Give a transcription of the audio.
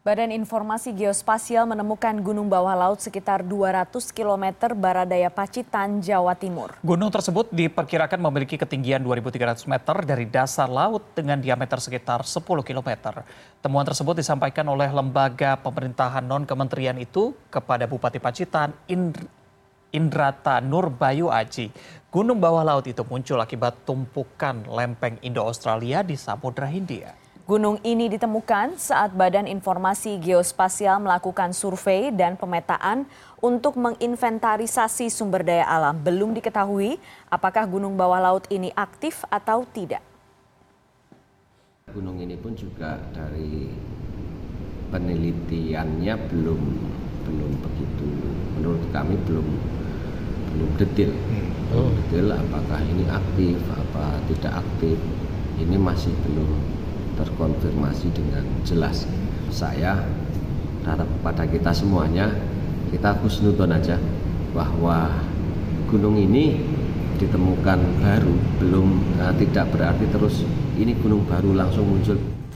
Badan Informasi Geospasial menemukan gunung bawah laut sekitar 200 km baradaya Pacitan, Jawa Timur. Gunung tersebut diperkirakan memiliki ketinggian 2.300 meter dari dasar laut dengan diameter sekitar 10 km. Temuan tersebut disampaikan oleh lembaga pemerintahan non-kementerian itu kepada Bupati Pacitan, Indr Indrata Nurbayu Aji. Gunung bawah laut itu muncul akibat tumpukan lempeng Indo-Australia di Samudra Hindia. Gunung ini ditemukan saat Badan Informasi Geospasial melakukan survei dan pemetaan untuk menginventarisasi sumber daya alam. Belum diketahui apakah gunung bawah laut ini aktif atau tidak. Gunung ini pun juga dari penelitiannya belum belum begitu menurut kami belum belum detail hmm. belum detail apakah ini aktif apa tidak aktif ini masih belum terkonfirmasi dengan jelas. Saya harap pada kita semuanya kita husnudon aja bahwa gunung ini ditemukan baru belum uh, tidak berarti terus ini gunung baru langsung muncul